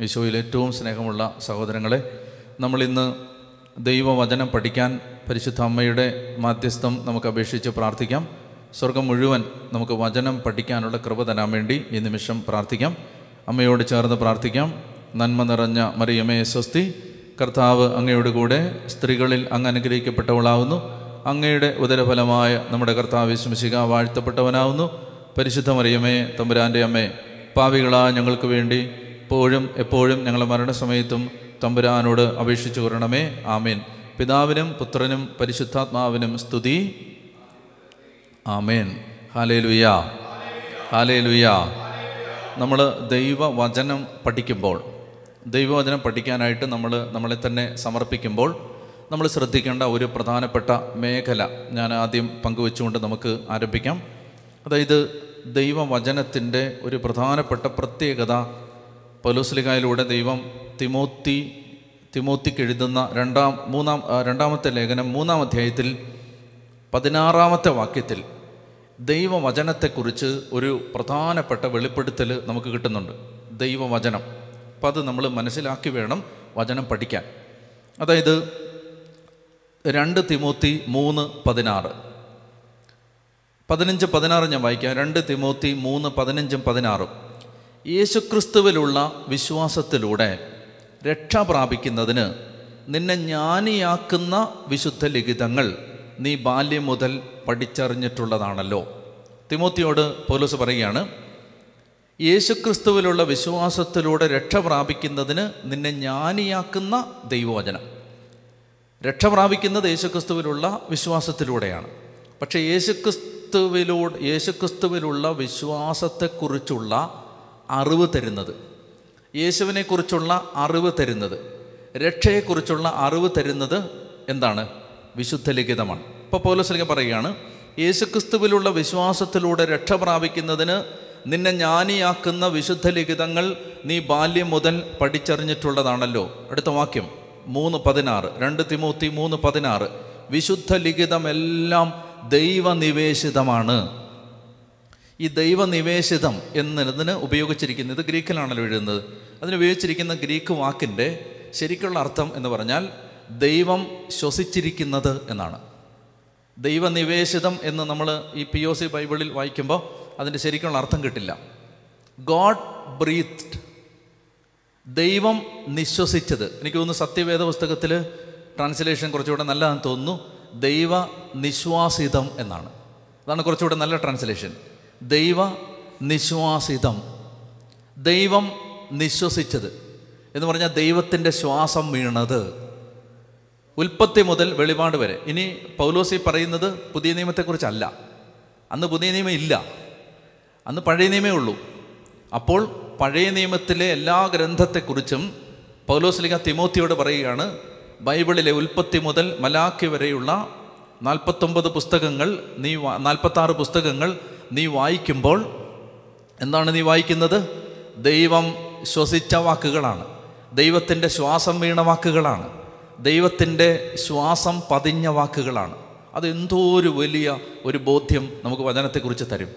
ഈശോയിൽ ഏറ്റവും സ്നേഹമുള്ള സഹോദരങ്ങളെ നമ്മളിന്ന് ദൈവവചനം പഠിക്കാൻ പരിശുദ്ധ അമ്മയുടെ മാധ്യസ്ഥം നമുക്ക് അപേക്ഷിച്ച് പ്രാർത്ഥിക്കാം. സ്വർഗം മുഴുവൻ നമുക്ക് വചനം പഠിക്കാനുള്ള കൃപ തരാൻ വേണ്ടി ഈ നിമിഷം പ്രാർത്ഥിക്കാം. അമ്മയോട് ചേർന്ന് പ്രാർത്ഥിക്കാം. നന്മ നിറഞ്ഞ മറിയമ്മയെ സ്വസ്തി. കർത്താവ് അങ്ങയുടെ കൂടെ സ്ത്രീകളിൽ അങ്ങ് അനുഗ്രഹിക്കപ്പെട്ടവളാവുന്നു. അങ്ങയുടെ ഉദരഫലമായ നമ്മുടെ കർത്താവ് വിശ്വസിക വാഴ്ത്തപ്പെട്ടവനാവുന്നു. പരിശുദ്ധ മറിയമേ തമ്പുരാന്റെ അമ്മേ പാവികളാ ഞങ്ങൾക്ക് വേണ്ടി എപ്പോഴും എപ്പോഴും ഞങ്ങളുടെ മരണസമയത്തും തമ്പുരാനോട് അപേക്ഷിച്ചു കൊരണമേ ആമേൻ. പിതാവിനും പുത്രനും പരിശുദ്ധാത്മാവിനും സ്തുതി. ആമേൻ. ഹാലേ ലുയാ ഹാലേ ലുയാ നമ്മൾ ദൈവവചനം പഠിക്കുമ്പോൾ ദൈവവചനം പഠിക്കാനായിട്ട് നമ്മൾ നമ്മളെ തന്നെ സമർപ്പിക്കുമ്പോൾ നമ്മൾ ശ്രദ്ധിക്കേണ്ട ഒരു പ്രധാനപ്പെട്ട മേഖല ഞാൻ ആദ്യം പങ്കുവെച്ചുകൊണ്ട് നമുക്ക് ആരംഭിക്കാം. അതായത് ദൈവവചനത്തിന്റെ ഒരു പ്രധാനപ്പെട്ട പ്രത്യേകത പൗലോസ്ലികായിലൂടെ ദൈവം തിമോത്തി തിമോത്തിക്ക് എഴുതുന്ന രണ്ടാം മൂന്നാം രണ്ടാമത്തെ ലേഖനം മൂന്നാം അധ്യായത്തിൽ പതിനാറാമത്തെ വാക്യത്തിൽ ദൈവവചനത്തെക്കുറിച്ച് ഒരു പ്രധാനപ്പെട്ട വെളിപ്പെടുത്തൽ നമുക്ക് കിട്ടുന്നുണ്ട്. ദൈവവചനം. അപ്പം അത് നമ്മൾ മനസ്സിലാക്കി വേണം വചനം പഠിക്കാൻ. അതായത് രണ്ട് തിമോത്തി മൂന്ന് പതിനാറ്. പതിനഞ്ച് പതിനാറ് ഞാൻ വായിക്കാം. രണ്ട് തിമോത്തി മൂന്ന് പതിനഞ്ചും പതിനാറും. യേശുക്രിസ്തുവിലുള്ള വിശ്വാസത്തിലൂടെ രക്ഷ പ്രാപിക്കുന്നതിന് നിന്നെ ജ്ഞാനിയാക്കുന്ന വിശുദ്ധ ലിഖിതങ്ങൾ നീ ബാല്യം മുതൽ പഠിച്ചറിഞ്ഞിട്ടുള്ളതാണല്ലോ. തിമോത്തിയോട് പോലീസ് പറയുകയാണ് യേശുക്രിസ്തുവിലുള്ള വിശ്വാസത്തിലൂടെ രക്ഷ പ്രാപിക്കുന്നതിന് നിന്നെ ജ്ഞാനിയാക്കുന്ന ദൈവവചനം. രക്ഷ പ്രാപിക്കുന്നത് യേശുക്രിസ്തുവിലുള്ള വിശ്വാസത്തിലൂടെയാണ്. പക്ഷേ യേശുക്രിസ്തുവിലൂടെ യേശുക്രിസ്തുവിലുള്ള വിശ്വാസത്തെക്കുറിച്ചുള്ള അറിവ് തരുന്നത്. യേശുവിനെക്കുറിച്ചുള്ള അറിവ് തരുന്നത്. രക്ഷയെക്കുറിച്ചുള്ള അറിവ് തരുന്നത് എന്താണ്? വിശുദ്ധ ലിഖിതമാണ് ഇപ്പോൾ പോലീസിലേക്ക് പറയുകയാണ് യേശുക്രിസ്തുവിലുള്ള വിശ്വാസത്തിലൂടെ രക്ഷ പ്രാപിക്കുന്നതിന് നിന്നെ ജ്ഞാനിയാക്കുന്ന വിശുദ്ധ ലിഖിതങ്ങൾ നീ ബാല്യം മുതൽ പഠിച്ചറിഞ്ഞിട്ടുള്ളതാണല്ലോ. അടുത്ത വാക്യം മൂന്ന് പതിനാറ് രണ്ട് തിമൂത്തി മൂന്ന് പതിനാറ്. വിശുദ്ധ ലിഖിതമെല്ലാം ദൈവനിവേശിതമാണ്. ഈ ദൈവനിവേശിതം എന്നതിന് ഉപയോഗിച്ചിരിക്കുന്നത് ഗ്രീക്കിലാണല്ലോ എഴുതുന്നത്. അതിന് ഉപയോഗിച്ചിരിക്കുന്ന ഗ്രീക്ക് വാക്കിന്റെ ശരിക്കുള്ള അർത്ഥം എന്ന് പറഞ്ഞാൽ ദൈവം ശ്വസിച്ചിരിക്കുന്നത് എന്നാണ്. ദൈവനിവേശിതം എന്ന് നമ്മൾ ഈ പി ഒ സി ബൈബിളിൽ വായിക്കുമ്പോൾ അതിന്റെ ശരിക്കുള്ള അർത്ഥം കിട്ടില്ല. ഗോഡ് ബ്രീത്ഡ് ദൈവം നിശ്വസിച്ചത്. എനിക്ക് തോന്നുന്നു സത്യവേദ പുസ്തകത്തിൽ ട്രാൻസ്ലേഷൻ കുറച്ചുകൂടെ നല്ലതാണെന്ന് തോന്നുന്നു. ദൈവ നിശ്വാസിതം എന്നാണ്. അതാണ് കുറച്ചുകൂടെ നല്ല ട്രാൻസ്ലേഷൻ. ദൈവ നിശ്വാസിതം. ദൈവം നിശ്വസിച്ചത്. എന്ന് പറഞ്ഞാൽ ദൈവത്തിന്റെ ശ്വാസം വീണത്. ഉൽപ്പത്തി മുതൽ വെളിപാട് വരെ. ഇനി പൗലോസി പറയുന്നത് പുതിയ നിയമത്തെക്കുറിച്ചല്ല. അന്ന് പുതിയ നിയമം ഇല്ല. അന്ന് പഴയ നിയമേ ഉള്ളൂ. അപ്പോൾ പഴയ നിയമത്തിലെ എല്ലാ ഗ്രന്ഥത്തെക്കുറിച്ചും പൗലോസ്ലിക തിമോത്തിയോട് പറയുകയാണ്. ബൈബിളിലെ ഉൽപ്പത്തി മുതൽ മലാക്കി വരെയുള്ള നാൽപ്പത്തൊമ്പത് പുസ്തകങ്ങൾ നീ നാൽപ്പത്താറ് പുസ്തകങ്ങൾ നീ വായിക്കുമ്പോൾ എന്താണ് നീ വായിക്കുന്നത്? ദൈവം ശ്വസിച്ച വാക്കുകളാണ്. ദൈവത്തിന്റെ ശ്വാസം വീണ വാക്കുകളാണ്. ദൈവത്തിന്റെ ശ്വാസം പതിഞ്ഞ വാക്കുകളാണ്. അതെന്തോ ഒരു വലിയ ഒരു ബോധ്യം നമുക്ക് വചനത്തെക്കുറിച്ച് തരും.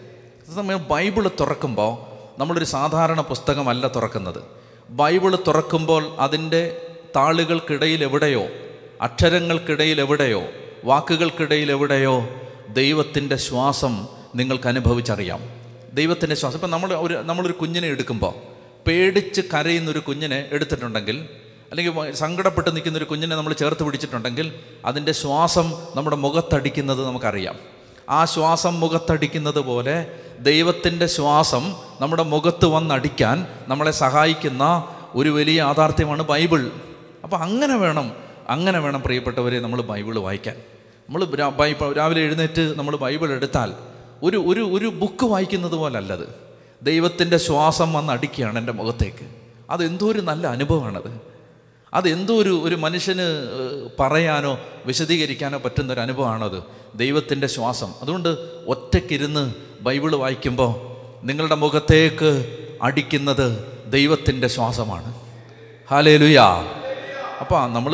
സമയം ബൈബിൾ തുറക്കുമ്പോൾ നമ്മളൊരു സാധാരണ പുസ്തകമല്ല തുറക്കുന്നത്. ബൈബിൾ തുറക്കുമ്പോൾ അതിന്റെ താളുകൾക്കിടയിൽ എവിടെയോ അക്ഷരങ്ങൾക്കിടയിൽ എവിടെയോ വാക്കുകൾക്കിടയിൽ എവിടെയോ ദൈവത്തിന്റെ ശ്വാസം നിങ്ങൾക്ക് അനുഭവിച്ചറിയാം ദൈവത്തിന്റെ ശ്വാസം. ഇപ്പം നമ്മൾ ഒരു നമ്മളൊരു കുഞ്ഞിനെ എടുക്കുമ്പോൾ പേടിച്ച് കരയുന്നൊരു കുഞ്ഞിനെ എടുത്തിട്ടുണ്ടെങ്കിൽ അല്ലെങ്കിൽ സങ്കടപ്പെട്ട് നിൽക്കുന്നൊരു കുഞ്ഞിനെ നമ്മൾ ചേർത്ത് പിടിച്ചിട്ടുണ്ടെങ്കിൽ അതിന്റെ ശ്വാസം നമ്മുടെ മുഖത്തടിക്കുന്നത് നമുക്കറിയാം. ആ ശ്വാസം മുഖത്തടിക്കുന്നത് പോലെ ദൈവത്തിന്റെ ശ്വാസം നമ്മുടെ മുഖത്ത് വന്നടിക്കാൻ നമ്മളെ സഹായിക്കുന്ന ഒരു വലിയ യാഥാർത്ഥ്യമാണ് ബൈബിൾ. അപ്പോൾ അങ്ങനെ വേണം അങ്ങനെ വേണം പ്രിയപ്പെട്ടവരെ നമ്മൾ ബൈബിൾ വായിക്കാൻ. നമ്മൾ രാവിലെ എഴുന്നേറ്റ് നമ്മൾ ബൈബിൾ എടുത്താൽ ഒരു ഒരു ഒരു ബുക്ക് വായിക്കുന്നത് പോലെ അല്ലത് ദൈവത്തിന്റെ ശ്വാസം വന്ന് അടിക്കുകയാണ് എന്റെ മുഖത്തേക്ക്. അതെന്തോ ഒരു നല്ല അനുഭവമാണത്. അതെന്തോ ഒരു ഒരു മനുഷ്യന് പറയാനോ വിശദീകരിക്കാനോ പറ്റുന്ന ഒരു അനുഭവമാണത്. ദൈവത്തിന്റെ ശ്വാസം. അതുകൊണ്ട് ഒറ്റയ്ക്കിരുന്ന് ബൈബിൾ വായിക്കുമ്പോൾ നിങ്ങളുടെ മുഖത്തേക്ക് അടിക്കുന്നത് ദൈവത്തിന്റെ ശ്വാസമാണ്. ഹാലേ ലുയാ അപ്പോൾ നമ്മൾ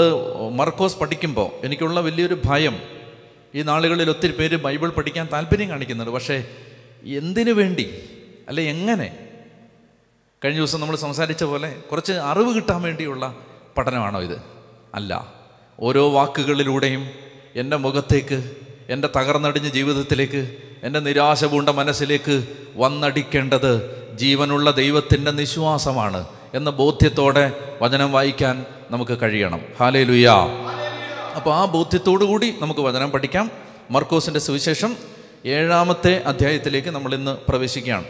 മർക്കോസ് പഠിക്കുമ്പോൾ എനിക്കുള്ള വലിയൊരു ഭയം ഈ നാളുകളിൽ ഒത്തിരി പേര് ബൈബിൾ പഠിക്കാൻ താല്പര്യം കാണിക്കുന്നുണ്ട്. പക്ഷേ എന്തിനു വേണ്ടി? അല്ലെ എങ്ങനെ? കഴിഞ്ഞ ദിവസം നമ്മൾ സംസാരിച്ച പോലെ കുറച്ച് അറിവ് കിട്ടാൻ വേണ്ടിയുള്ള പഠനമാണോ ഇത്? അല്ല. ഓരോ വാക്കുകളിലൂടെയും എന്റെ മുഖത്തേക്ക് എന്റെ തകർന്നടിഞ്ഞ ജീവിതത്തിലേക്ക് എന്റെ നിരാശ പൂണ്ട മനസ്സിലേക്ക് വന്നടിക്കേണ്ടത് ജീവനുള്ള ദൈവത്തിന്റെ നിശ്വാസമാണ് എന്ന ബോധ്യത്തോടെ വചനം വായിക്കാൻ നമുക്ക് കഴിയണം. ഹാലേ ലുയാ അപ്പോൾ ആ ബോധ്യത്തോടു കൂടി നമുക്ക് വചനം പഠിക്കാം. മർക്കോസിന്റെ സുവിശേഷം ഏഴാമത്തെ അധ്യായത്തിലേക്ക് നമ്മൾ ഇന്ന് പ്രവേശിക്കുകയാണ്.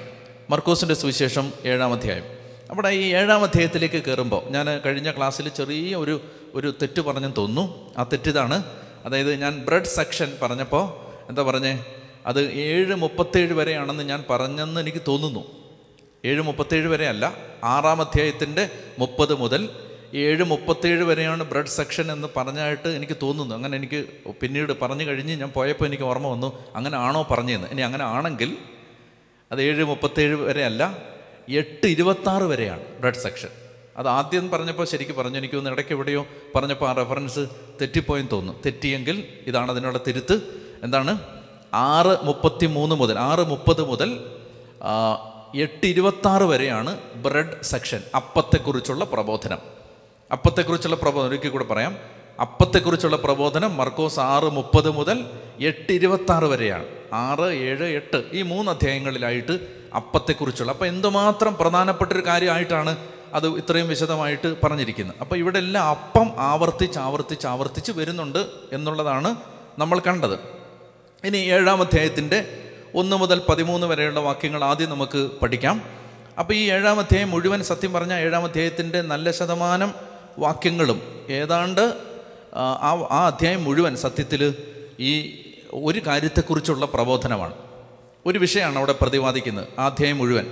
മർക്കോസിന്റെ സുവിശേഷം ഏഴാം അധ്യായം. അവിടെ ഈ ഏഴാം അധ്യായത്തിലേക്ക് കയറുമ്പോൾ ഞാൻ കഴിഞ്ഞ ക്ലാസ്സിൽ ചെറിയ ഒരു ഒരു തെറ്റ് പറഞ്ഞെന്ന് തോന്നുന്നു. ആ തെറ്റിതാണ്. അതായത് ഞാൻ ബ്രെഡ് സെക്ഷൻ പറഞ്ഞപ്പോൾ എന്താ പറഞ്ഞേ? അത് ഏഴ് മുപ്പത്തേഴ് വരെയാണെന്ന് ഞാൻ പറഞ്ഞെന്ന് എനിക്ക് തോന്നുന്നു. ഏഴ് മുപ്പത്തേഴ് വരെയല്ല ആറാം അധ്യായത്തിന്റെ മുപ്പത് മുതൽ ഏഴ് മുപ്പത്തേഴ് വരെയാണ് ബ്രെഡ് സെക്ഷൻ എന്ന് പറഞ്ഞായിട്ട് എനിക്ക് തോന്നുന്നു. അങ്ങനെ എനിക്ക് പിന്നീട് പറഞ്ഞു കഴിഞ്ഞ് ഞാൻ പോയപ്പോൾ എനിക്ക് ഓർമ്മ വന്നു അങ്ങനെ ആണോ പറഞ്ഞതെന്ന് ഇനി അങ്ങനെ ആണെങ്കിൽ അത് ഏഴ് മുപ്പത്തേഴ് വരെ അല്ല എട്ട് ഇരുപത്താറ് വരെയാണ് ബ്ലഡ് സെക്ഷൻ. അത് ആദ്യം പറഞ്ഞപ്പോൾ ശരിക്കും പറഞ്ഞു എനിക്ക് ഒന്ന് ഇടയ്ക്ക് എവിടെയോ പറഞ്ഞപ്പോൾ ആ റെഫറൻസ് തെറ്റിപ്പോയെന്ന് തോന്നുന്നു. തെറ്റിയെങ്കിൽ ഇതാണ് അതിനുള്ള തിരുത്ത്. എന്താണ്? ആറ് മുപ്പത്തി മൂന്ന് മുതൽ ആറ് മുപ്പത് മുതൽ എട്ട് ഇരുപത്താറ് വരെയാണ് ബ്രെഡ് സെക്ഷൻ അപ്പത്തെക്കുറിച്ചുള്ള പ്രബോധനം. അപ്പത്തെക്കുറിച്ചുള്ള പ്രബോധനം ഒരിക്കൽ കൂടെ പറയാം. അപ്പത്തെക്കുറിച്ചുള്ള പ്രബോധനം മർക്കോസ് ആറ് മുപ്പത് മുതൽ എട്ട് ഇരുപത്താറ് വരെയാണ്. ആറ് ഏഴ് എട്ട് ഈ മൂന്ന് അധ്യായങ്ങളിലായിട്ട് അപ്പത്തെക്കുറിച്ചുള്ള. അപ്പോൾ എന്തുമാത്രം പ്രധാനപ്പെട്ടൊരു കാര്യമായിട്ടാണ് അത് ഇത്രയും വിശദമായിട്ട് പറഞ്ഞിരിക്കുന്നത്. അപ്പോൾ ഇവിടെ എല്ലാം അപ്പം ആവർത്തിച്ച് ആവർത്തിച്ച് ആവർത്തിച്ച് വരുന്നുണ്ട് എന്നുള്ളതാണ് നമ്മൾ കണ്ടത്. ഇനി ഏഴാം അധ്യായത്തിന്റെ ഒന്ന് മുതൽ പതിമൂന്ന് വരെയുള്ള വാക്യങ്ങൾ ആദ്യം നമുക്ക് പഠിക്കാം. അപ്പോൾ ഈ ഏഴാം അധ്യായം മുഴുവൻ സത്യം പറഞ്ഞാൽ ഏഴാം അധ്യായത്തിന്റെ നല്ല ശതമാനം വാക്യങ്ങളും. ഏതാണ്ട് ആ, ആ അധ്യായം മുഴുവൻ സത്യത്തിൽ ഈ ഒരു കാര്യത്തെക്കുറിച്ചുള്ള പ്രബോധനമാണ്. ഒരു വിഷയമാണ് അവിടെ പ്രതിപാദിക്കുന്നത് ആ അധ്യായം മുഴുവൻ.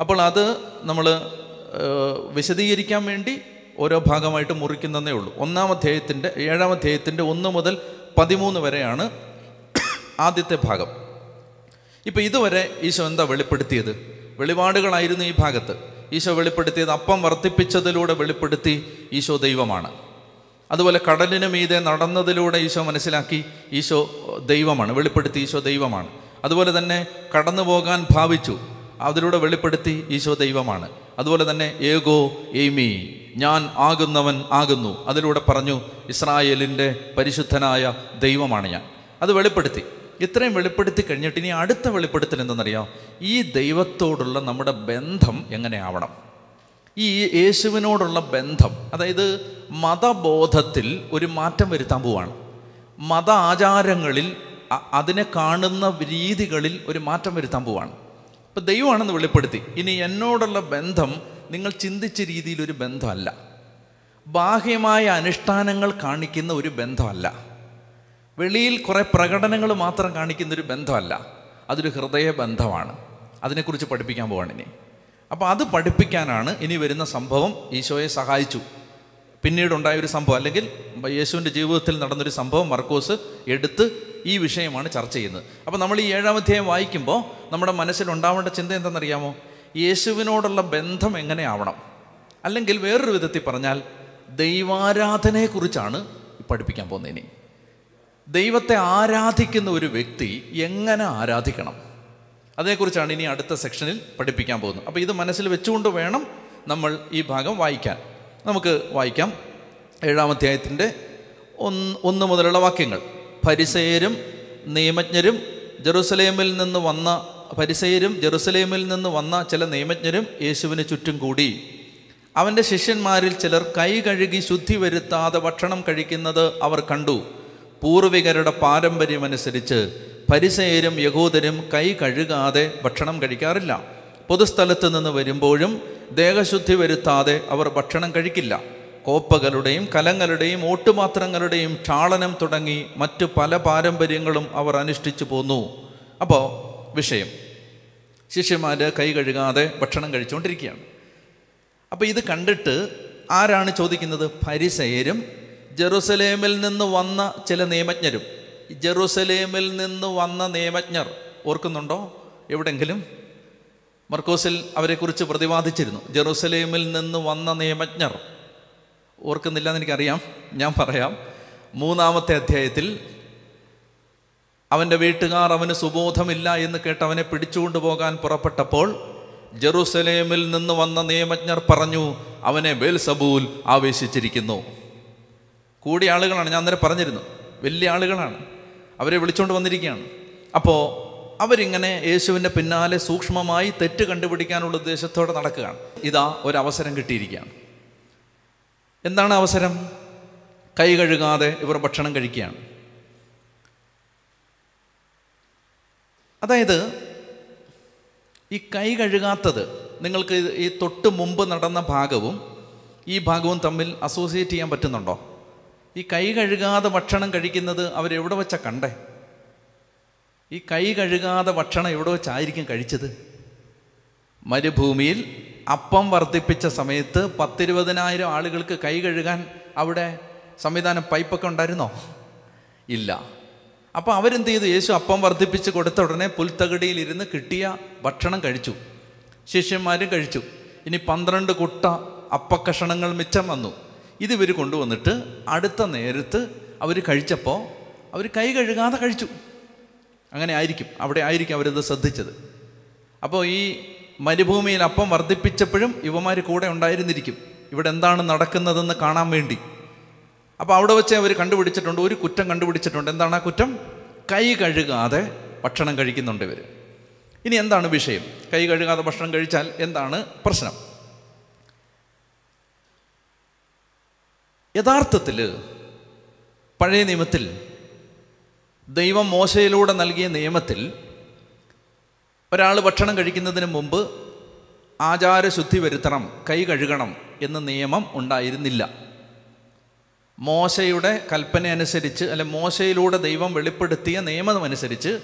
അപ്പോൾ അത് നമ്മൾ വിശദീകരിക്കാൻ വേണ്ടി ഓരോ ഭാഗമായിട്ട് മുറിക്കുന്നതേ ഉള്ളൂ. ഒന്നാം അധ്യായത്തിന്റെ ഏഴാം അധ്യായത്തിന്റെ ഒന്ന് മുതൽ പതിമൂന്ന് വരെയാണ് ആദ്യത്തെ ഭാഗം. ഇപ്പോൾ ഇതുവരെ ഈശോ എന്താ വെളിപ്പെടുത്തിയത്? വെളിപാടുകളായിരുന്നു ഈ ഭാഗത്ത്. ഈശോ വെളിപ്പെടുത്തിയത് അപ്പം വർദ്ധിപ്പിച്ചതിലൂടെ വെളിപ്പെടുത്തി ഈശോ ദൈവമാണ്. അതുപോലെ കടലിന് മീതെ നടന്നതിലൂടെ ഈശോ മനസ്സിലാക്കി ഈശോ ദൈവമാണ് വെളിപ്പെടുത്തി ഈശോ ദൈവമാണ്. അതുപോലെ തന്നെ കടന്നു പോകാൻ ഭാവിച്ചു അതിലൂടെ വെളിപ്പെടുത്തി ഈശോ ദൈവമാണ്. അതുപോലെ തന്നെ ഏകോ എയ്മി ഞാൻ ആകുന്നവൻ ആകുന്നു അതിലൂടെ പറഞ്ഞു ഇസ്രായേലിന്റെ പരിശുദ്ധനായ ദൈവമാണ് ഞാൻ. അത് വെളിപ്പെടുത്തി. ഇത്രയും വെളിപ്പെടുത്തി കഴിഞ്ഞിട്ട് ഇനി അടുത്ത വെളിപ്പെടുത്തൽ എന്തെന്നറിയാം? ഈ ദൈവത്തോടുള്ള നമ്മുടെ ബന്ധം എങ്ങനെയാവണം? ഈ യേശുവിനോടുള്ള ബന്ധം അതായത് മതബോധത്തിൽ ഒരു മാറ്റം വരുത്താൻ പോവാണ്. മത ആചാരങ്ങളിൽ അതിനെ കാണുന്ന രീതികളിൽ ഒരു മാറ്റം വരുത്താൻ പോവാണ്. ഇപ്പം ദൈവമാണെന്ന് വെളിപ്പെടുത്തി ഇനി എന്നോടുള്ള ബന്ധം നിങ്ങൾ ചിന്തിച്ച രീതിയിൽ ഒരു ബന്ധമല്ല. ബാഹ്യമായ അനുഷ്ഠാനങ്ങൾ കാണിക്കുന്ന ഒരു ബന്ധമല്ല. വെളിയിൽ കുറേ പ്രകടനങ്ങൾ മാത്രം കാണിക്കുന്നൊരു ബന്ധമല്ല. അതൊരു ഹൃദയ ബന്ധമാണ്. അതിനെക്കുറിച്ച് പഠിപ്പിക്കാൻ പോവാണ് ഇനി. അപ്പോൾ അത് പഠിപ്പിക്കാനാണ് ഇനി വരുന്ന സംഭവം ഈശോയെ സഹായിച്ചു. പിന്നീടുണ്ടായ ഒരു സംഭവം അല്ലെങ്കിൽ യേശുവിന്റെ ജീവിതത്തിൽ നടന്നൊരു സംഭവം മർക്കോസ് എടുത്ത് ഈ വിഷയമാണ് ചർച്ച ചെയ്യുന്നത്. അപ്പോൾ നമ്മൾ ഈ ഏഴാം അധ്യായം വായിക്കുമ്പോൾ നമ്മുടെ മനസ്സിൽ ഉണ്ടാവേണ്ട ചിന്ത എന്താണെന്നറിയാമോ യേശുവിനോടുള്ള ബന്ധം എങ്ങനെയാവണം? അല്ലെങ്കിൽ വേറൊരു വിധത്തിൽ പറഞ്ഞാൽ ദൈവാരാധനയെക്കുറിച്ചാണ് പഠിപ്പിക്കാൻ പോകുന്നത് ഇനി. ദൈവത്തെ ആരാധിക്കുന്ന ഒരു വ്യക്തി എങ്ങനെ ആരാധിക്കണം? അതേക്കുറിച്ചാണ് ഇനി അടുത്ത സെക്ഷനിൽ പഠിപ്പിക്കാൻ പോകുന്നത്. അപ്പോൾ ഇത് മനസ്സിൽ വെച്ചുകൊണ്ട് വേണം നമ്മൾ ഈ ഭാഗം വായിക്കാൻ. നമുക്ക് വായിക്കാം. ഏഴാം അധ്യായത്തിന്റെ ഒന്ന് ഒന്ന് മുതലുള്ള വാക്യങ്ങൾ. പരിസേരും നിയമജ്ഞരും ജെറുസലേമിൽ നിന്ന് വന്ന പരിസേരും ജെറുസലേമിൽ നിന്ന് വന്ന ചില നിയമജ്ഞരും യേശുവിന് ചുറ്റും കൂടി. അവന്റെ ശിഷ്യന്മാരിൽ ചിലർ കൈ കഴുകി ശുദ്ധി വരുത്താതെ ഭക്ഷണം കഴിക്കുന്നത് അവർ കണ്ടു. പൂർവികരുടെ പാരമ്പര്യമനുസരിച്ച് പരിസയരും യഹൂദരും കൈ കഴുകാതെ ഭക്ഷണം കഴിക്കാറില്ല. പൊതുസ്ഥലത്ത് നിന്ന് വരുമ്പോഴും ദേഹശുദ്ധി വരുത്താതെ അവർ ഭക്ഷണം കഴിക്കില്ല. കോപ്പകളുടെയും കലങ്ങളുടെയും ഓട്ടുപാത്രങ്ങളുടെയും ക്ഷാളനം തുടങ്ങി മറ്റു പല പാരമ്പര്യങ്ങളും അവർ അനുഷ്ഠിച്ചു പോന്നു. അപ്പോൾ വിഷയം. ശിഷ്യന്മാർ കൈ കഴുകാതെ ഭക്ഷണം കഴിച്ചുകൊണ്ടിരിക്കുകയാണ് അപ്പോൾ ഇത് കണ്ടിട്ട് ആരാണ് ചോദിക്കുന്നത്? പരിസയരും ജെറുസലേമിൽ നിന്ന് വന്ന ചില നിയമജ്ഞരും ജെറുസലേമിൽ നിന്ന് വന്ന നിയമജ്ഞർ ഓർക്കുന്നുണ്ടോ? എവിടെങ്കിലും? മർക്കോസിൽ അവരെക്കുറിച്ച് പ്രതിപാദിച്ചിരുന്നു ജെറുസലേമിൽ നിന്ന് വന്ന നിയമജ്ഞർ. ഓർക്കുന്നില്ല എന്ന് എനിക്കറിയാം ഞാൻ പറയാം. മൂന്നാമത്തെ അധ്യായത്തിൽ അവന്റെ വീട്ടുകാർ അവന് സുബോധമില്ല എന്ന് കേട്ട് അവനെ പിടിച്ചുകൊണ്ട് പോകാൻ പുറപ്പെട്ടപ്പോൾ ജെറുസലേമിൽ നിന്ന് വന്ന നിയമജ്ഞർ പറഞ്ഞു അവനെ ബേൽസബൂൽ ആവേശിച്ചിരിക്കുന്നു. കൂടിയ ആളുകളാണ്. ഞാൻ അന്നേരം പറഞ്ഞിരുന്നു വലിയ ആളുകളാണ്. അവരെ വിളിച്ചുകൊണ്ട് വന്നിരിക്കുകയാണ്. അപ്പോൾ അവരിങ്ങനെ യേശുവിന്റെ പിന്നാലെ സൂക്ഷ്മമായി തെറ്റ് കണ്ടുപിടിക്കാനുള്ള ഉദ്ദേശത്തോടെ നടക്കുകയാണ്. ഇതാ ഒരവസരം കിട്ടിയിരിക്കുകയാണ്. എന്താണ് അവസരം? കൈ കഴുകാതെ ഇവർ ഭക്ഷണം കഴിക്കുകയാണ്. അതായത് ഈ കൈ കഴുകാത്തത് നിങ്ങൾക്ക് ഈ തൊട്ട് മുമ്പ് നടന്ന ഭാഗവും ഈ ഭാഗവും തമ്മിൽ അസോസിയേറ്റ് ചെയ്യാൻ പറ്റുന്നുണ്ടോ? ഈ കൈ കഴുകാതെ ഭക്ഷണം കഴിക്കുന്നത് അവരെവിടെ വെച്ചാ കണ്ടേ? ഈ കൈ കഴുകാതെ ഭക്ഷണം എവിടെ വെച്ചായിരിക്കും കഴിച്ചത്? മരുഭൂമിയിൽ അപ്പം വർദ്ധിപ്പിച്ച സമയത്ത് പത്തിരുപതിനായിരം ആളുകൾക്ക് കൈ കഴുകാൻ അവിടെ സംവിധാനം പൈപ്പൊക്കെ ഉണ്ടായിരുന്നോ? ഇല്ല. അപ്പോൾ അവരെന്ത് ചെയ്തു? യേശു അപ്പം വർദ്ധിപ്പിച്ച് കൊടുത്ത ഉടനെ പുൽത്തകടിയിൽ ഇരുന്ന് കിട്ടിയ ഭക്ഷണം കഴിച്ചു. ശിഷ്യന്മാരും കഴിച്ചു. ഇനി പന്ത്രണ്ട് കുട്ട അപ്പക്കഷണങ്ങൾ മിച്ചം വന്നു. ഇത് ഇവർ കൊണ്ടുവന്നിട്ട് അടുത്ത നേരത്ത് അവർ കഴിച്ചപ്പോൾ അവർ കൈ കഴുകാതെ കഴിച്ചു. അങ്ങനെ ആയിരിക്കും. അവിടെ ആയിരിക്കും അവരത് ശ്രദ്ധിച്ചത്. അപ്പോൾ ഈ മരുഭൂമിയിൽ അപ്പം വർദ്ധിപ്പിച്ചപ്പോഴും യുവമാർ കൂടെ ഉണ്ടായിരുന്നിരിക്കും. ഇവിടെ എന്താണ് നടക്കുന്നതെന്ന് കാണാൻ വേണ്ടി. അപ്പോൾ അവിടെ വെച്ച് അവർ കണ്ടുപിടിച്ചിട്ടുണ്ട്. ഒരു കുറ്റം കണ്ടുപിടിച്ചിട്ടുണ്ട്. എന്താണ് ആ കുറ്റം? കൈ കഴുകാതെ ഭക്ഷണം കഴിക്കുന്നുണ്ട് ഇവർ ഇനി എന്താണ് വിഷയം? കൈ കഴുകാതെ ഭക്ഷണം കഴിച്ചാൽ എന്താണ് പ്രശ്നം? യഥാർത്ഥത്തിൽ പഴയ നിയമത്തിൽ ദൈവം മോശയിലൂടെ നൽകിയ നിയമത്തിൽ ഒരാൾ ഭക്ഷണം കഴിക്കുന്നതിന് മുമ്പ് ആചാരശുദ്ധി വരുത്തണം കൈ കഴുകണം എന്ന നിയമം ഉണ്ടായിരുന്നില്ല. മോശയുടെ കൽപ്പന അനുസരിച്ച് അല്ലെ മോശയിലൂടെ ദൈവം വെളിപ്പെടുത്തിയ നിയമം അനുസരിച്ച്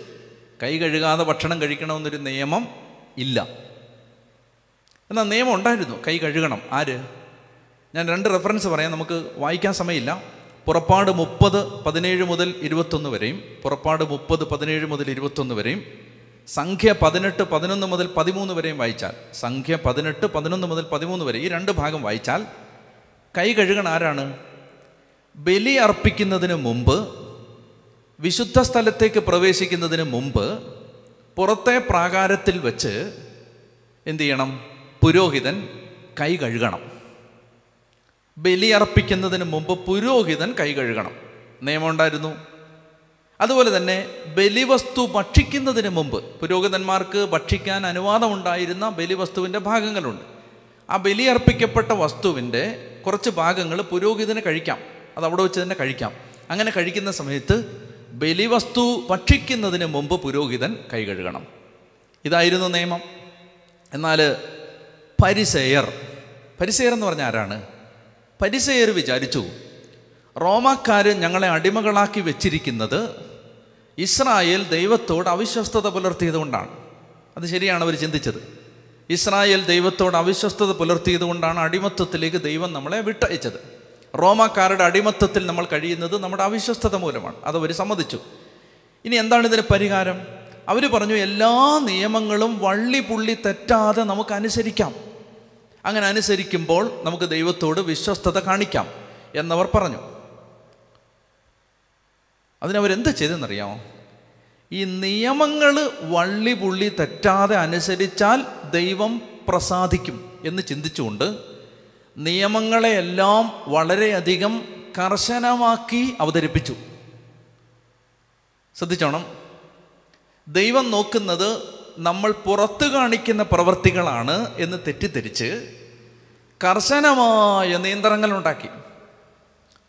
കൈ കഴുകാതെ ഭക്ഷണം കഴിക്കണമെന്നൊരു നിയമം ഇല്ല. എന്നാൽ നിയമം ഉണ്ടായിരുന്നു കൈ കഴുകണം. ആര്? ഞാൻ രണ്ട് റെഫറൻസ് പറയാം. നമുക്ക് വായിക്കാൻ സമയമില്ല. പുറപ്പാട് മുപ്പത് പതിനേഴ് മുതൽ ഇരുപത്തൊന്ന് വരെയും പുറപ്പാട് മുപ്പത് പതിനേഴ് മുതൽ ഇരുപത്തൊന്ന് വരെയും സംഖ്യ പതിനെട്ട് പതിനൊന്ന് മുതൽ പതിമൂന്ന് വരെയും വായിച്ചാൽ സംഖ്യ പതിനെട്ട് പതിനൊന്ന് മുതൽ പതിമൂന്ന് വരെ ഈ രണ്ട് ഭാഗം വായിച്ചാൽ കൈ കഴുകണ ആരാണ്? ബലി അർപ്പിക്കുന്നതിന് മുമ്പ് വിശുദ്ധ സ്ഥലത്തേക്ക് പ്രവേശിക്കുന്നതിന് മുമ്പ് പുറത്തെ പ്രാകാരത്തിൽ വച്ച് എന്തു ചെയ്യണം? പുരോഹിതൻ കൈ കഴുകണം. ബലി അർപ്പിക്കുന്നതിന് മുമ്പ് പുരോഹിതൻ കൈ കഴുകണം. നിയമം ഉണ്ടായിരുന്നു അതുപോലെ തന്നെ ബലിവസ്തു ഭക്ഷിക്കുന്നതിന് മുമ്പ് പുരോഹിതന്മാർക്ക് ഭക്ഷിക്കാൻ അനുവാദമുണ്ടായിരുന്ന ബലിവസ്തുവിന്റെ ഭാഗങ്ങളുണ്ട്. ആ ബലിയർപ്പിക്കപ്പെട്ട വസ്തുവിന്റെ കുറച്ച് ഭാഗങ്ങൾ പുരോഹിതന് കഴിക്കാം. അത് അവിടെ വെച്ച് തന്നെ കഴിക്കാം. അങ്ങനെ കഴിക്കുന്ന സമയത്ത് ബലിവസ്തു ഭക്ഷിക്കുന്നതിന് മുമ്പ് പുരോഹിതൻ കൈ കഴുകണം. ഇതായിരുന്നു നിയമം. എന്നാൽ പരിസയർ പരിസയർ എന്ന് പറഞ്ഞ ആരാണ്? പരിസയർ വിചാരിച്ചു റോമാക്കാർ ഞങ്ങളെ അടിമകളാക്കി വെച്ചിരിക്കുന്നത് ഇസ്രായേൽ ദൈവത്തോട് അവിശ്വസ്തത പുലർത്തിയതുകൊണ്ടാണ്. അത് ശരിയാണ് അവർ ചിന്തിച്ചത്. ഇസ്രായേൽ ദൈവത്തോട് അവിശ്വസ്തത പുലർത്തിയതുകൊണ്ടാണ് അടിമത്വത്തിലേക്ക് ദൈവം നമ്മളെ വിട്ടയച്ചത്. റോമാക്കാരുടെ അടിമത്വത്തിൽ നമ്മൾ കഴിയുന്നത് നമ്മുടെ അവിശ്വസ്തത മൂലമാണ്. അതവർ സമ്മതിച്ചു. ഇനി എന്താണ് ഇതിന് പരിഹാരം? അവർ പറഞ്ഞു എല്ലാ നിയമങ്ങളും വള്ളി പുള്ളി തെറ്റാതെ നമുക്ക് അനുസരിക്കാം. അങ്ങനെ അനുസരിക്കുമ്പോൾ നമുക്ക് ദൈവത്തോട് വിശ്വസ്തത കാണിക്കാം എന്നവർ പറഞ്ഞു. അതിനവരെന്ത് ചെയ്തെന്നറിയാമോ? ഈ നിയമങ്ങൾ വള്ളി പുള്ളി തെറ്റാതെ അനുസരിച്ചാൽ ദൈവം പ്രസാദിക്കും എന്ന് ചിന്തിച്ചുകൊണ്ട് നിയമങ്ങളെയെല്ലാം വളരെയധികം കർശനമാക്കി അവതരിപ്പിച്ചു. ശ്രദ്ധിച്ചോണം. ദൈവം നോക്കുന്നത് നമ്മൾ പുറത്തു കാണിക്കുന്ന പ്രവർത്തികളാണ് എന്ന് തെറ്റിദ്ധരിച്ച് കർശനമായ നിയന്ത്രണങ്ങൾ ഉണ്ടാക്കി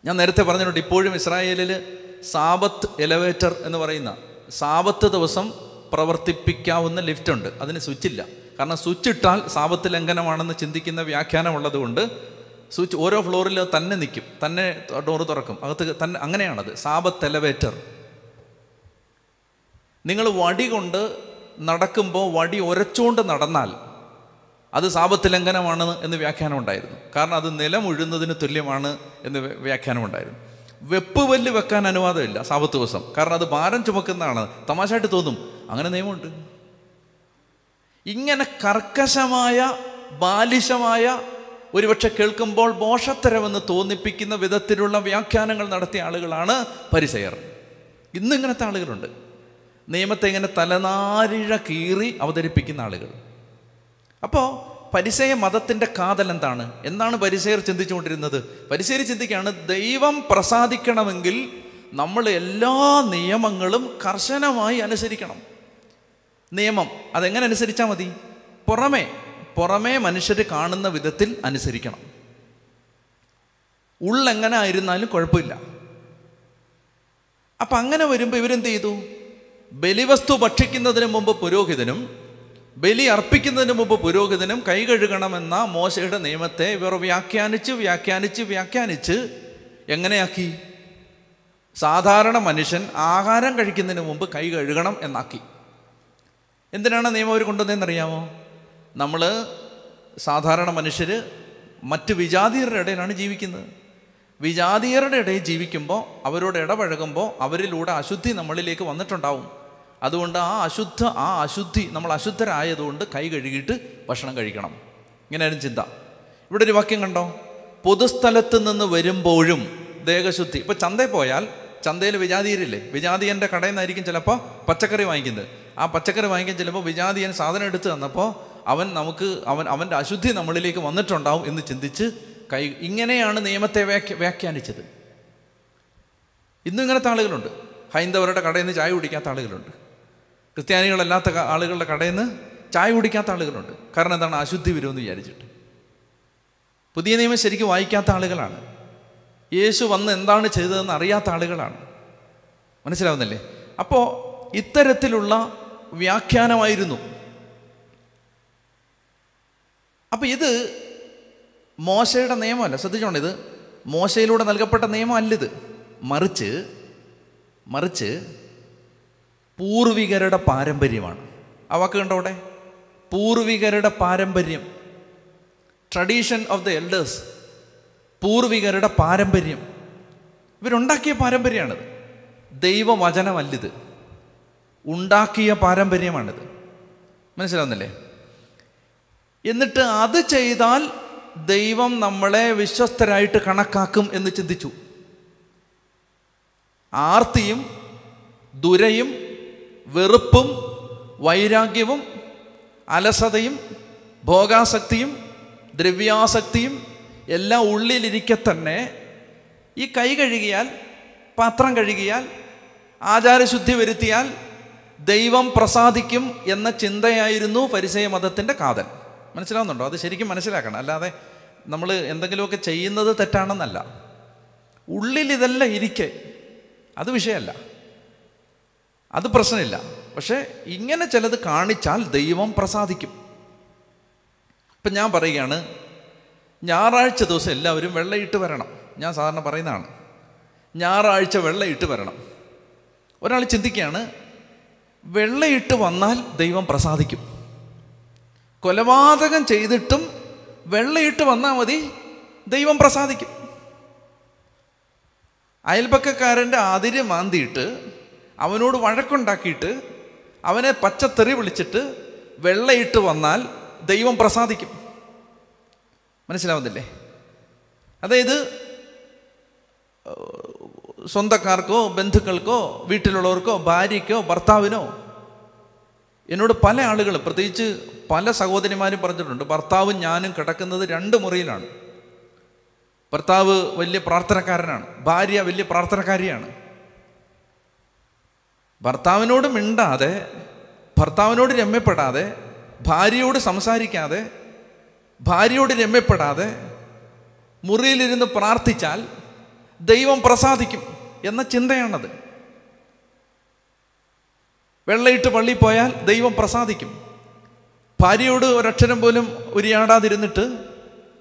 ഞാൻ നേരത്തെ പറഞ്ഞിട്ടുണ്ട് ഇപ്പോഴും ഇസ്രായേലിൽ സാബത്ത് എലവേറ്റർ എന്ന് പറയുന്ന സാബത്ത് ദിവസം പ്രവർത്തിപ്പിക്കാവുന്ന ലിഫ്റ്റ് ഉണ്ട്. അതിന് സ്വിച്ചില്ല കാരണം സ്വിച്ച് ഇട്ടാൽ സാപത്ത് ലംഘനമാണെന്ന് ചിന്തിക്കുന്ന വ്യാഖ്യാനമുള്ളത് കൊണ്ട് സ്വിച്ച് ഓരോ ഫ്ലോറിൽ തന്നെ നിൽക്കും. തന്നെ ഡോറ് തുറക്കും. അകത്ത് തന്നെ അങ്ങനെയാണത്. സാപത്ത് എലവേറ്റർ നിങ്ങൾ വടി കൊണ്ട് നടക്കുമ്പോൾ വടി ഉരച്ചുകൊണ്ട് നടന്നാൽ അത് സാപത്ത് ലംഘനമാണ് എന്ന് വ്യാഖ്യാനം ഉണ്ടായിരുന്നു. കാരണം അത് നിലമുഴുന്നതിന് തുല്യമാണ് എന്ന് വ്യാഖ്യാനം ഉണ്ടായിരുന്നു. വെപ്പ് വല്ല് വെക്കാൻ അനുവാദമില്ല സാപത്ത് ദിവസം. കാരണം അത് ഭാരം ചുമക്കുന്നതാണ്. തമാശയായിട്ട് തോന്നും. അങ്ങനെ നിയമമുണ്ട്. ഇങ്ങനെ കർക്കശമായ ബാലിശമായ ഒരുപക്ഷെ കേൾക്കുമ്പോൾ ബോഷത്തരമെന്ന് തോന്നിപ്പിക്കുന്ന വിധത്തിലുള്ള വ്യാഖ്യാനങ്ങൾ നടത്തിയ ആളുകളാണ് പരിസയർ. ഇന്നിങ്ങനത്തെ ആളുകളുണ്ട്. നിയമത്തെ ഇങ്ങനെ തലനാരിഴ കീറി അവതരിപ്പിക്കുന്ന ആളുകൾ. അപ്പോൾ പരിസയ മതത്തിന്റെ കാതൽ എന്താണ്? എന്താണ് പരിസയർ ചിന്തിച്ചുകൊണ്ടിരുന്നത്? പരിസയർ ചിന്തിക്കുകയാണ് ദൈവം പ്രസാദിക്കണമെങ്കിൽ നമ്മൾ എല്ലാ നിയമങ്ങളും കർശനമായി അനുസരിക്കണം. നിയമം അതെങ്ങനെ അനുസരിച്ചാൽ മതി? പുറമേ പുറമേ മനുഷ്യർ കാണുന്ന വിധത്തിൽ അനുസരിക്കണം. ഉള്ളെങ്ങനെ ആയിരുന്നാലും കുഴപ്പമില്ല. അപ്പം അങ്ങനെ വരുമ്പോൾ ഇവരെന്ത് ചെയ്തു? ബലിവസ്തു ഭക്ഷിക്കുന്നതിന് മുമ്പ് പുരോഹിതനും ബലി അർപ്പിക്കുന്നതിന് മുമ്പ് പുരോഹിതനും കൈ കഴുകണമെന്ന മോശയുടെ നിയമത്തെ ഇവർ വ്യാഖ്യാനിച്ച് വ്യാഖ്യാനിച്ച് വ്യാഖ്യാനിച്ച് എങ്ങനെയാക്കി? സാധാരണ മനുഷ്യൻ ആഹാരം കഴിക്കുന്നതിന് മുമ്പ് കൈ കഴുകണം എന്നാക്കി. എന്തിനാണ് നിയമം അവർ കൊണ്ടുവന്നതെന്നറിയാമോ? നമ്മൾ സാധാരണ മനുഷ്യർ മറ്റ് വിജാതീയരുടെ ഇടയിലാണ് ജീവിക്കുന്നത്. വിജാതീയരുടെ ഇടയിൽ ജീവിക്കുമ്പോൾ അവരോട് ഇടപഴകുമ്പോൾ അവരിലൂടെ അശുദ്ധി നമ്മളിലേക്ക് വന്നിട്ടുണ്ടാവും. അതുകൊണ്ട് ആ അശുദ്ധ ആ അശുദ്ധി നമ്മൾ അശുദ്ധരായതുകൊണ്ട് കൈ കഴുകിയിട്ട് ഭക്ഷണം കഴിക്കണം. ഇങ്ങനെയായിരുന്നു ചിന്ത. ഇവിടെ ഒരു വാക്യം കണ്ടോ? പൊതുസ്ഥലത്ത് നിന്ന് വരുമ്പോഴും ദേഹശുദ്ധി. ഇപ്പം ചന്തയിൽ പോയാൽ ചന്തയിൽ വിജാതീരില്ലേ വിജാതീയന്റെ കടയിൽ നിന്നായിരിക്കും ചിലപ്പോൾ പച്ചക്കറി വാങ്ങിക്കുന്നത്. ആ പച്ചക്കറി വാങ്ങിക്കാൻ ചിലപ്പോൾ വിജാതീയൻ സാധനം എടുത്ത് തന്നപ്പോൾ അവൻ നമുക്ക് അവൻ അവന്റെ അശുദ്ധി നമ്മളിലേക്ക് വന്നിട്ടുണ്ടാവും എന്ന് ചിന്തിച്ച് കൈ ഇങ്ങനെയാണ് നിയമത്തെ വ്യാഖ്യ വ്യാഖ്യാനിച്ചത്. ഇന്നും ഇങ്ങനത്തെ ആളുകളുണ്ട്. ഹൈന്ദവരുടെ കടയിൽ നിന്ന് ചായ കുടിക്കാത്ത ആളുകളുണ്ട്. ക്രിസ്ത്യാനികളല്ലാത്ത ആളുകളുടെ കടയിൽ നിന്ന് ചായ കുടിക്കാത്ത ആളുകളുണ്ട്. കാരണം എന്താണ്? അശുദ്ധി വരുമെന്ന് വിചാരിച്ചിട്ട്. പുതിയ നിയമം ശരിക്കും വായിക്കാത്ത ആളുകളാണ്. യേശു വന്ന് എന്താണ് ചെയ്തതെന്ന് അറിയാത്ത ആളുകളാണ്. മനസ്സിലാവുന്നില്ലേ? അപ്പോൾ ഇത്തരത്തിലുള്ള വ്യാഖ്യാനമായിരുന്നു. അപ്പോൾ ഇത് മോശയുടെ നിയമമല്ല. ശ്രദ്ധിച്ചോണ്ട് ഇത്. മോശയിലൂടെ നൽകപ്പെട്ട നിയമമല്ലിത് മറിച്ച് മറിച്ച് പൂർവികരുടെ പാരമ്പര്യമാണ്. ആ വാക്ക് കണ്ടോ അവിടെ? പൂർവികരുടെ പാരമ്പര്യം. ട്രഡീഷൻ ഓഫ് ദ എൽഡേഴ്സ് പൂർവികരുടെ പാരമ്പര്യം. ഇവരുണ്ടാക്കിയ പാരമ്പര്യമാണിത്. ദൈവവചനമല്ലിത്. ഉണ്ടാക്കിയ പാരമ്പര്യമാണിത്. മനസ്സിലാവുന്നില്ലേ? എന്നിട്ട് അത് ചെയ്താൽ ദൈവം നമ്മളെ വിശ്വസ്തരായിട്ട് കണക്കാക്കും എന്ന് ചിന്തിച്ചു. ആർത്തിയും ദുരയും വെറുപ്പും വൈരാഗ്യവും അലസതയും ഭോഗാസക്തിയും ദ്രവ്യാസക്തിയും എല്ലാം ഉള്ളിലിരിക്കെ തന്നെ ഈ കൈ കഴുകിയാൽ പാത്രം കഴുകിയാൽ ആചാരശുദ്ധി വരുത്തിയാൽ ദൈവം പ്രസാദിക്കും എന്ന ചിന്തയായിരുന്നു പരിസയ മതത്തിന്റെ കാതൽ. മനസ്സിലാവുന്നുണ്ടോ? അത് ശരിക്കും മനസ്സിലാക്കണം. അല്ലാതെ നമ്മൾ എന്തെങ്കിലുമൊക്കെ ചെയ്യുന്നത് തെറ്റാണെന്നല്ല. ഉള്ളിൽ ഇതെല്ലാം ഇരിക്കെ. അത് വിഷയമല്ല. അത് പ്രശ്നമില്ല. പക്ഷേ ഇങ്ങനെ ചിലത് കാണിച്ചാൽ ദൈവം പ്രസാദിക്കും. ഇപ്പം ഞാൻ പറയുകയാണ് ഞായറാഴ്ച ദിവസം എല്ലാവരും വെള്ളയിട്ട് വരണം. ഞാൻ സാധാരണ പറയുന്നതാണ് ഞായറാഴ്ച വെള്ളയിട്ട് വരണം. ഒരാൾ ചിന്തിക്കുകയാണ് വെള്ളയിട്ട് വന്നാൽ ദൈവം പ്രസാദിക്കും. കൊലപാതകം ചെയ്തിട്ടും വെള്ളയിട്ട് വന്നാൽ മതി ദൈവം പ്രസാദിക്കും. അയൽപക്കക്കാരന്റെ അതിര് മാന്തിയിട്ട് അവനോട് വഴക്കുണ്ടാക്കിയിട്ട് അവനെ പച്ചത്തെറി വിളിച്ചിട്ട് വെള്ളയിട്ട് വന്നാൽ ദൈവം പ്രസാദിക്കും. മനസ്സിലാവുന്നില്ലേ? അതായത് സ്വന്തക്കാർക്കോ ബന്ധുക്കൾക്കോ വീട്ടിലുള്ളവർക്കോ ഭാര്യയ്ക്കോ ഭർത്താവിനോ എന്നോട് പല ആളുകളും പ്രത്യേകിച്ച് പല സഹോദരിമാരും പറഞ്ഞിട്ടുണ്ട് ഭർത്താവും ഞാനും കിടക്കുന്നത് രണ്ട് മുറിയിലാണ്. ഭർത്താവ് വലിയ പ്രാർത്ഥനക്കാരനാണ്. ഭാര്യ വലിയ പ്രാർത്ഥനക്കാരിയാണ്. ഭർത്താവിനോട് മിണ്ടാതെ ഭർത്താവിനോട് രമ്യപ്പെടാതെ ഭാര്യയോട് സംസാരിക്കാതെ ഭാര്യയോട് രമ്യപ്പെടാതെ മുറിയിലിരുന്ന് പ്രാർത്ഥിച്ചാൽ ദൈവം പ്രസാദിക്കും എന്ന ചിന്തയാണത്. വെള്ളയിട്ട് പള്ളിയിൽ പോയാൽ ദൈവം പ്രസാദിക്കും. ഭാര്യയോട് ഒരക്ഷരം പോലും ഉരിയാടാതിരുന്നിട്ട്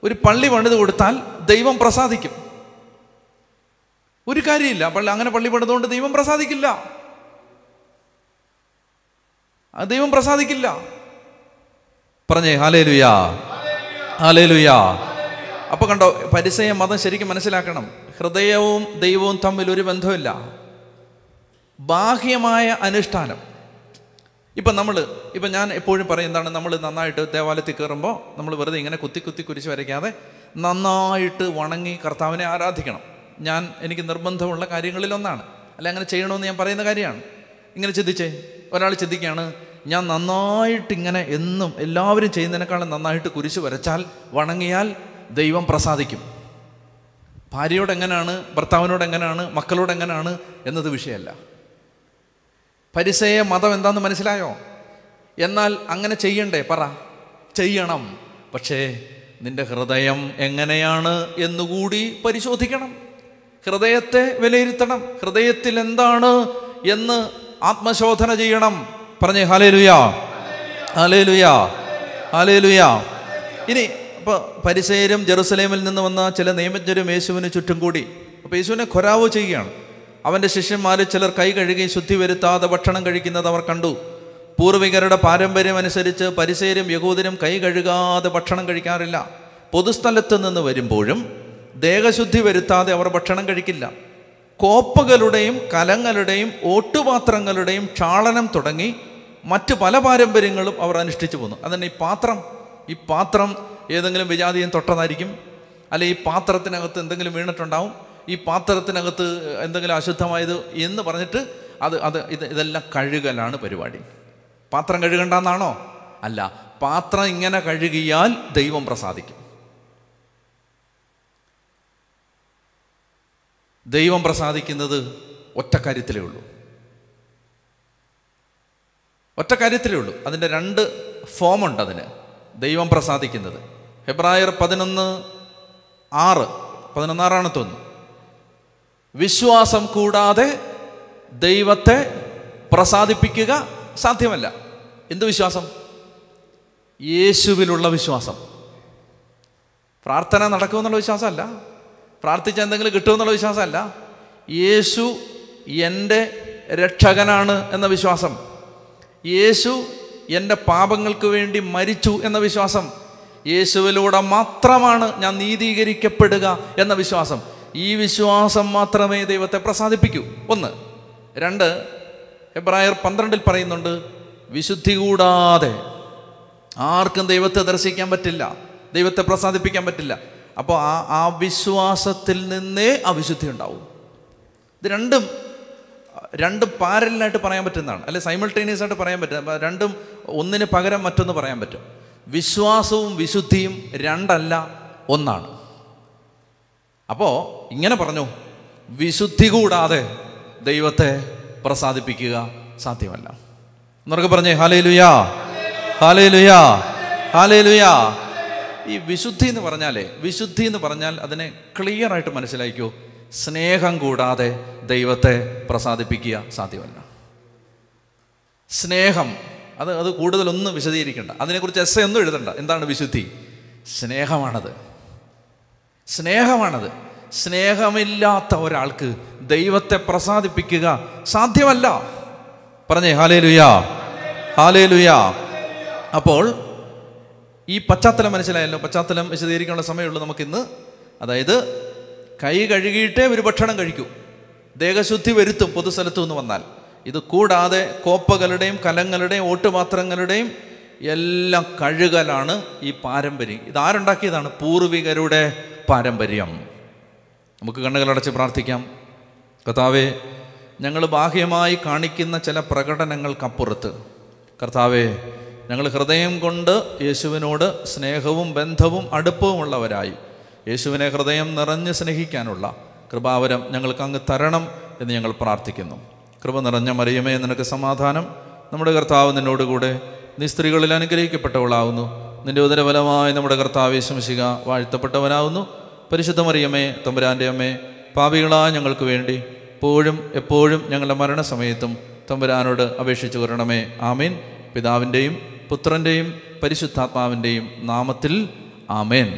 ഒരു പള്ളി പണിത് കൊടുത്താൽ ദൈവം പ്രസാദിക്കും. ഒരു കാര്യമില്ല പള്ളി അങ്ങനെ പള്ളി പണിതുകൊണ്ട് ദൈവം പ്രസാദിക്കില്ല. ആ ദൈവം പ്രസാദിക്കില്ല. പറഞ്ഞേ ഹാലേ ലുയാ ഹാലേ ലുയാ അപ്പൊ കണ്ടോ പരിസയ മതം ശരിക്കും മനസ്സിലാക്കണം. ഹൃദയവും ദൈവവും തമ്മിൽ ഒരു ബന്ധമില്ല. ബാഹ്യമായ അനുഷ്ഠാനം. ഇപ്പം നമ്മൾ ഇപ്പം ഞാൻ എപ്പോഴും പറയും എന്താണ് നമ്മൾ നന്നായിട്ട് ദേവാലയത്തിൽ കയറുമ്പോൾ നമ്മൾ വെറുതെ ഇങ്ങനെ കുത്തി കുത്തി കുരിശ് വരയ്ക്കാതെ നന്നായിട്ട് വണങ്ങി കർത്താവിനെ ആരാധിക്കണം. ഞാൻ എനിക്ക് നിർബന്ധമുള്ള കാര്യങ്ങളിലൊന്നാണ്. അല്ല അങ്ങനെ ചെയ്യണമെന്ന് ഞാൻ പറയുന്ന കാര്യമാണ്. ഇങ്ങനെ ചിന്തിച്ചേ ഒരാൾ ചിന്തിക്കുകയാണ് ഞാൻ നന്നായിട്ടിങ്ങനെ എന്നും എല്ലാവരും ചെയ്യുന്നതിനേക്കാളും നന്നായിട്ട് കുരിശ് വരച്ചാൽ വണങ്ങിയാൽ ദൈവം പ്രസാദിക്കും. ഭാര്യയോട് എങ്ങനെയാണ് ഭർത്താവിനോട് എങ്ങനെയാണ് മക്കളോട് എങ്ങനെയാണ് എന്നത് വിഷയമല്ല. പരിസയ മതം എന്താണെന്ന് മനസ്സിലായോ? എന്നാൽ അങ്ങനെ ചെയ്യണ്ടേ പറ. ചെയ്യണം. പക്ഷേ നിന്റെ ഹൃദയം എങ്ങനെയാണ് എന്നുകൂടി പരിശോധിക്കണം. ഹൃദയത്തെ വിലയിരുത്തണം. ഹൃദയത്തിൽ എന്താണ് എന്ന് ആത്മശോധന ചെയ്യണം. പറഞ്ഞേ ഹാലേ ലുയാ ഹാലേ ലുയാ ഹാലേ ലുയാ ഇനി അപ്പോൾ പരിസേരും ജെറുസലേമിൽ നിന്ന് വന്ന ചില നിയമജ്ഞരും യേശുവിന് ചുറ്റും കൂടി. അപ്പോൾ യേശുവിനെ ഖൊരാവ് ചെയ്യുകയാണ്. അവന്റെ ശിഷ്യന്മാരിൽ ചിലർ കൈ കഴുകി ശുദ്ധി വരുത്താതെ ഭക്ഷണം കഴിക്കുന്നത് അവർ കണ്ടു. പൂർവികരുടെ പാരമ്പര്യം അനുസരിച്ച് പരിസേരും യഹൂദരും കൈ കഴുകാതെ ഭക്ഷണം കഴിക്കാറില്ല. പൊതുസ്ഥലത്ത് നിന്ന് വരുമ്പോഴും ദേഹശുദ്ധി വരുത്താതെ അവർ ഭക്ഷണം കഴിക്കില്ല. കോപ്പകളുടെയും കലങ്ങളുടെയും ഓട്ടുപാത്രങ്ങളുടെയും ക്ഷാളനം തുടങ്ങി മറ്റ് പല പാരമ്പര്യങ്ങളും അവർ അനുഷ്ഠിച്ചു പോന്നു. അതന്നെ ഈ പാത്രം. ഈ പാത്രം ഏതെങ്കിലും വിജാതീയം തൊട്ടതായിരിക്കും. അല്ലെ ഈ പാത്രത്തിനകത്ത് എന്തെങ്കിലും വീണിട്ടുണ്ടാവും. ഈ പാത്രത്തിനകത്ത് എന്തെങ്കിലും അശുദ്ധമായത് എന്ന് പറഞ്ഞിട്ട് അത് അത് ഇത് ഇതെല്ലാം കഴുകലാണ് പരിപാടി. പാത്രം കഴുകണ്ടെന്നാണോ? അല്ല. പാത്രം ഇങ്ങനെ കഴുകിയാൽ ദൈവം പ്രസാദിക്കും. ദൈവം പ്രസാദിക്കുന്നത് ഒറ്റ കാര്യത്തിലേ ഉള്ളൂ. ഒറ്റ കാര്യത്തിലേ ഉള്ളൂ. അതിന്റെ രണ്ട് ഫോമുണ്ട് അതിന്. ദൈവം പ്രസാദിക്കുന്നത്. ഹെബ്രായർ പതിനൊന്ന് ആറ് പതിനൊന്നാറാണ് തോന്നുന്നു. വിശ്വാസം കൂടാതെ ദൈവത്തെ പ്രസാദിപ്പിക്കുക സാധ്യമല്ല. എന്ത് വിശ്വാസം? യേശുവിലുള്ള വിശ്വാസം. പ്രാർത്ഥന നടക്കുമെന്നുള്ള വിശ്വാസമല്ല. പ്രാർത്ഥിച്ച എന്തെങ്കിലും കിട്ടുമെന്നുള്ള വിശ്വാസമല്ല. യേശു എന്റെ രക്ഷകനാണ് എന്ന വിശ്വാസം. യേശു എന്റെ പാപങ്ങൾക്ക് വേണ്ടി മരിച്ചു എന്ന വിശ്വാസം. യേശുവിലൂടെ മാത്രമാണ് ഞാൻ നീതീകരിക്കപ്പെടുക എന്ന വിശ്വാസം. ഈ വിശ്വാസം മാത്രമേ ദൈവത്തെ പ്രസാദിപ്പിക്കൂ. ഒന്ന്. രണ്ട്. എബ്രായർ പന്ത്രണ്ടിൽ പറയുന്നുണ്ട് വിശുദ്ധി കൂടാതെ ആർക്കും ദൈവത്തെ ദർശിക്കാൻ പറ്റില്ല. ദൈവത്തെ പ്രസാദിപ്പിക്കാൻ പറ്റില്ല. അപ്പോൾ ആ ആ വിശ്വാസത്തിൽ നിന്നേ ആ വിശുദ്ധി ഉണ്ടാവും. ഇത് രണ്ടും രണ്ടും പാരലായിട്ട് പറയാൻ പറ്റുന്നതാണ്. അല്ലെ സൈമിൾട്ടേനിയസ് ആയിട്ട് പറയാൻ പറ്റും. രണ്ടും ഒന്നിന് പകരം മറ്റൊന്ന് പറയാൻ പറ്റും. വിശ്വാസവും വിശുദ്ധിയും രണ്ടല്ല ഒന്നാണ്. അപ്പോൾ ഇങ്ങനെ പറഞ്ഞു. വിശുദ്ധി കൂടാതെ ദൈവത്തെ പ്രസാദിപ്പിക്കുക സാധ്യമല്ല. എന്നൊക്കെ പറഞ്ഞേ ഹാലേ ലുയാ ഹാലേ ലുയാ ഹാലേ ലുയാ ഈ വിശുദ്ധി എന്ന് പറഞ്ഞാലേ വിശുദ്ധി എന്ന് പറഞ്ഞാൽ അതിനെ ക്ലിയർ ആയിട്ട് മനസ്സിലാക്കിയോ സ്നേഹം കൂടാതെ ദൈവത്തെ പ്രസാദിപ്പിക്കുക സാധ്യമല്ല. സ്നേഹം അത് അത് കൂടുതലൊന്നും വിശദീകരിക്കേണ്ട. അതിനെക്കുറിച്ച് എസ് ഒന്നും എഴുതണ്ട. എന്താണ് വിശുദ്ധി? സ്നേഹമാണത്. സ്നേഹമാണത്. സ്നേഹമില്ലാത്ത ഒരാൾക്ക് ദൈവത്തെ പ്രസാദിപ്പിക്കുക സാധ്യമല്ല. പറഞ്ഞേ ഹാലേ ലുയാ ഹാലേ ലുയാ അപ്പോൾ ഈ പശ്ചാത്തലം മനസ്സിലായല്ലോ. പശ്ചാത്തലം വിശദീകരിക്കാനുള്ള സമയമുള്ളൂ നമുക്കിന്ന്. അതായത് കൈ കഴുകിയിട്ടേ ഒരു ഭക്ഷണം കഴിക്കൂ. ദേഹശുദ്ധി വരുത്തും പൊതുസ്ഥലത്തു നിന്ന് വന്നാൽ. ഇത് കൂടാതെ കോപ്പകളുടെയും കലങ്ങളുടെയും ഓട്ടുപാത്രങ്ങളുടെയും എല്ലാം കഴുകലാണ് ഈ പാരമ്പര്യം. ഇതാരുണ്ടാക്കിയതാണ്? പൂർവികരുടെ പാരമ്പര്യം. നമുക്ക് കണ്ണുകളടച്ച് പ്രാർത്ഥിക്കാം. കർത്താവെ ഞങ്ങൾ ബാഹ്യമായി കാണിക്കുന്ന ചില പ്രകടനങ്ങൾക്കപ്പുറത്ത്. കർത്താവെ ഞങ്ങൾ ഹൃദയം കൊണ്ട് യേശുവിനോട് സ്നേഹവും ബന്ധവും അടുപ്പവും ഉള്ളവരായി യേശുവിനെ ഹൃദയം നിറഞ്ഞ് സ്നേഹിക്കാനുള്ള കൃപാവരം ഞങ്ങൾക്ക് അങ്ങ് തരണം എന്ന് ഞങ്ങൾ പ്രാർത്ഥിക്കുന്നു. കൃപ നിറഞ്ഞ മറിയമേ നിനക്ക് സമാധാനം. നമ്മുടെ കർത്താവ് നിന്നോടുകൂടെ നീ സ്ത്രീകളിൽ അനുഗ്രഹിക്കപ്പെട്ടവളാവുന്നു. നിന്റെ ഉദരബലമായി നമ്മുടെ കർത്താവ് യേശുമിശിക വാഴ്ത്തപ്പെട്ടവനാവുന്നു. പരിശുദ്ധ മറിയമ്മേ തമ്പുരാന്റെ അമ്മേ പാപികളായ ഞങ്ങൾക്ക് വേണ്ടി എപ്പോഴും എപ്പോഴും ഞങ്ങളുടെ മരണസമയത്തും തമ്പുരാനോട് അപേക്ഷിച്ചു വരണമേ. ആമീൻ. പിതാവിന്റെയും പുത്രന്റെയും പരിശുദ്ധാത്മാവിന്റെയും നാമത്തിൽ ആമേൻ.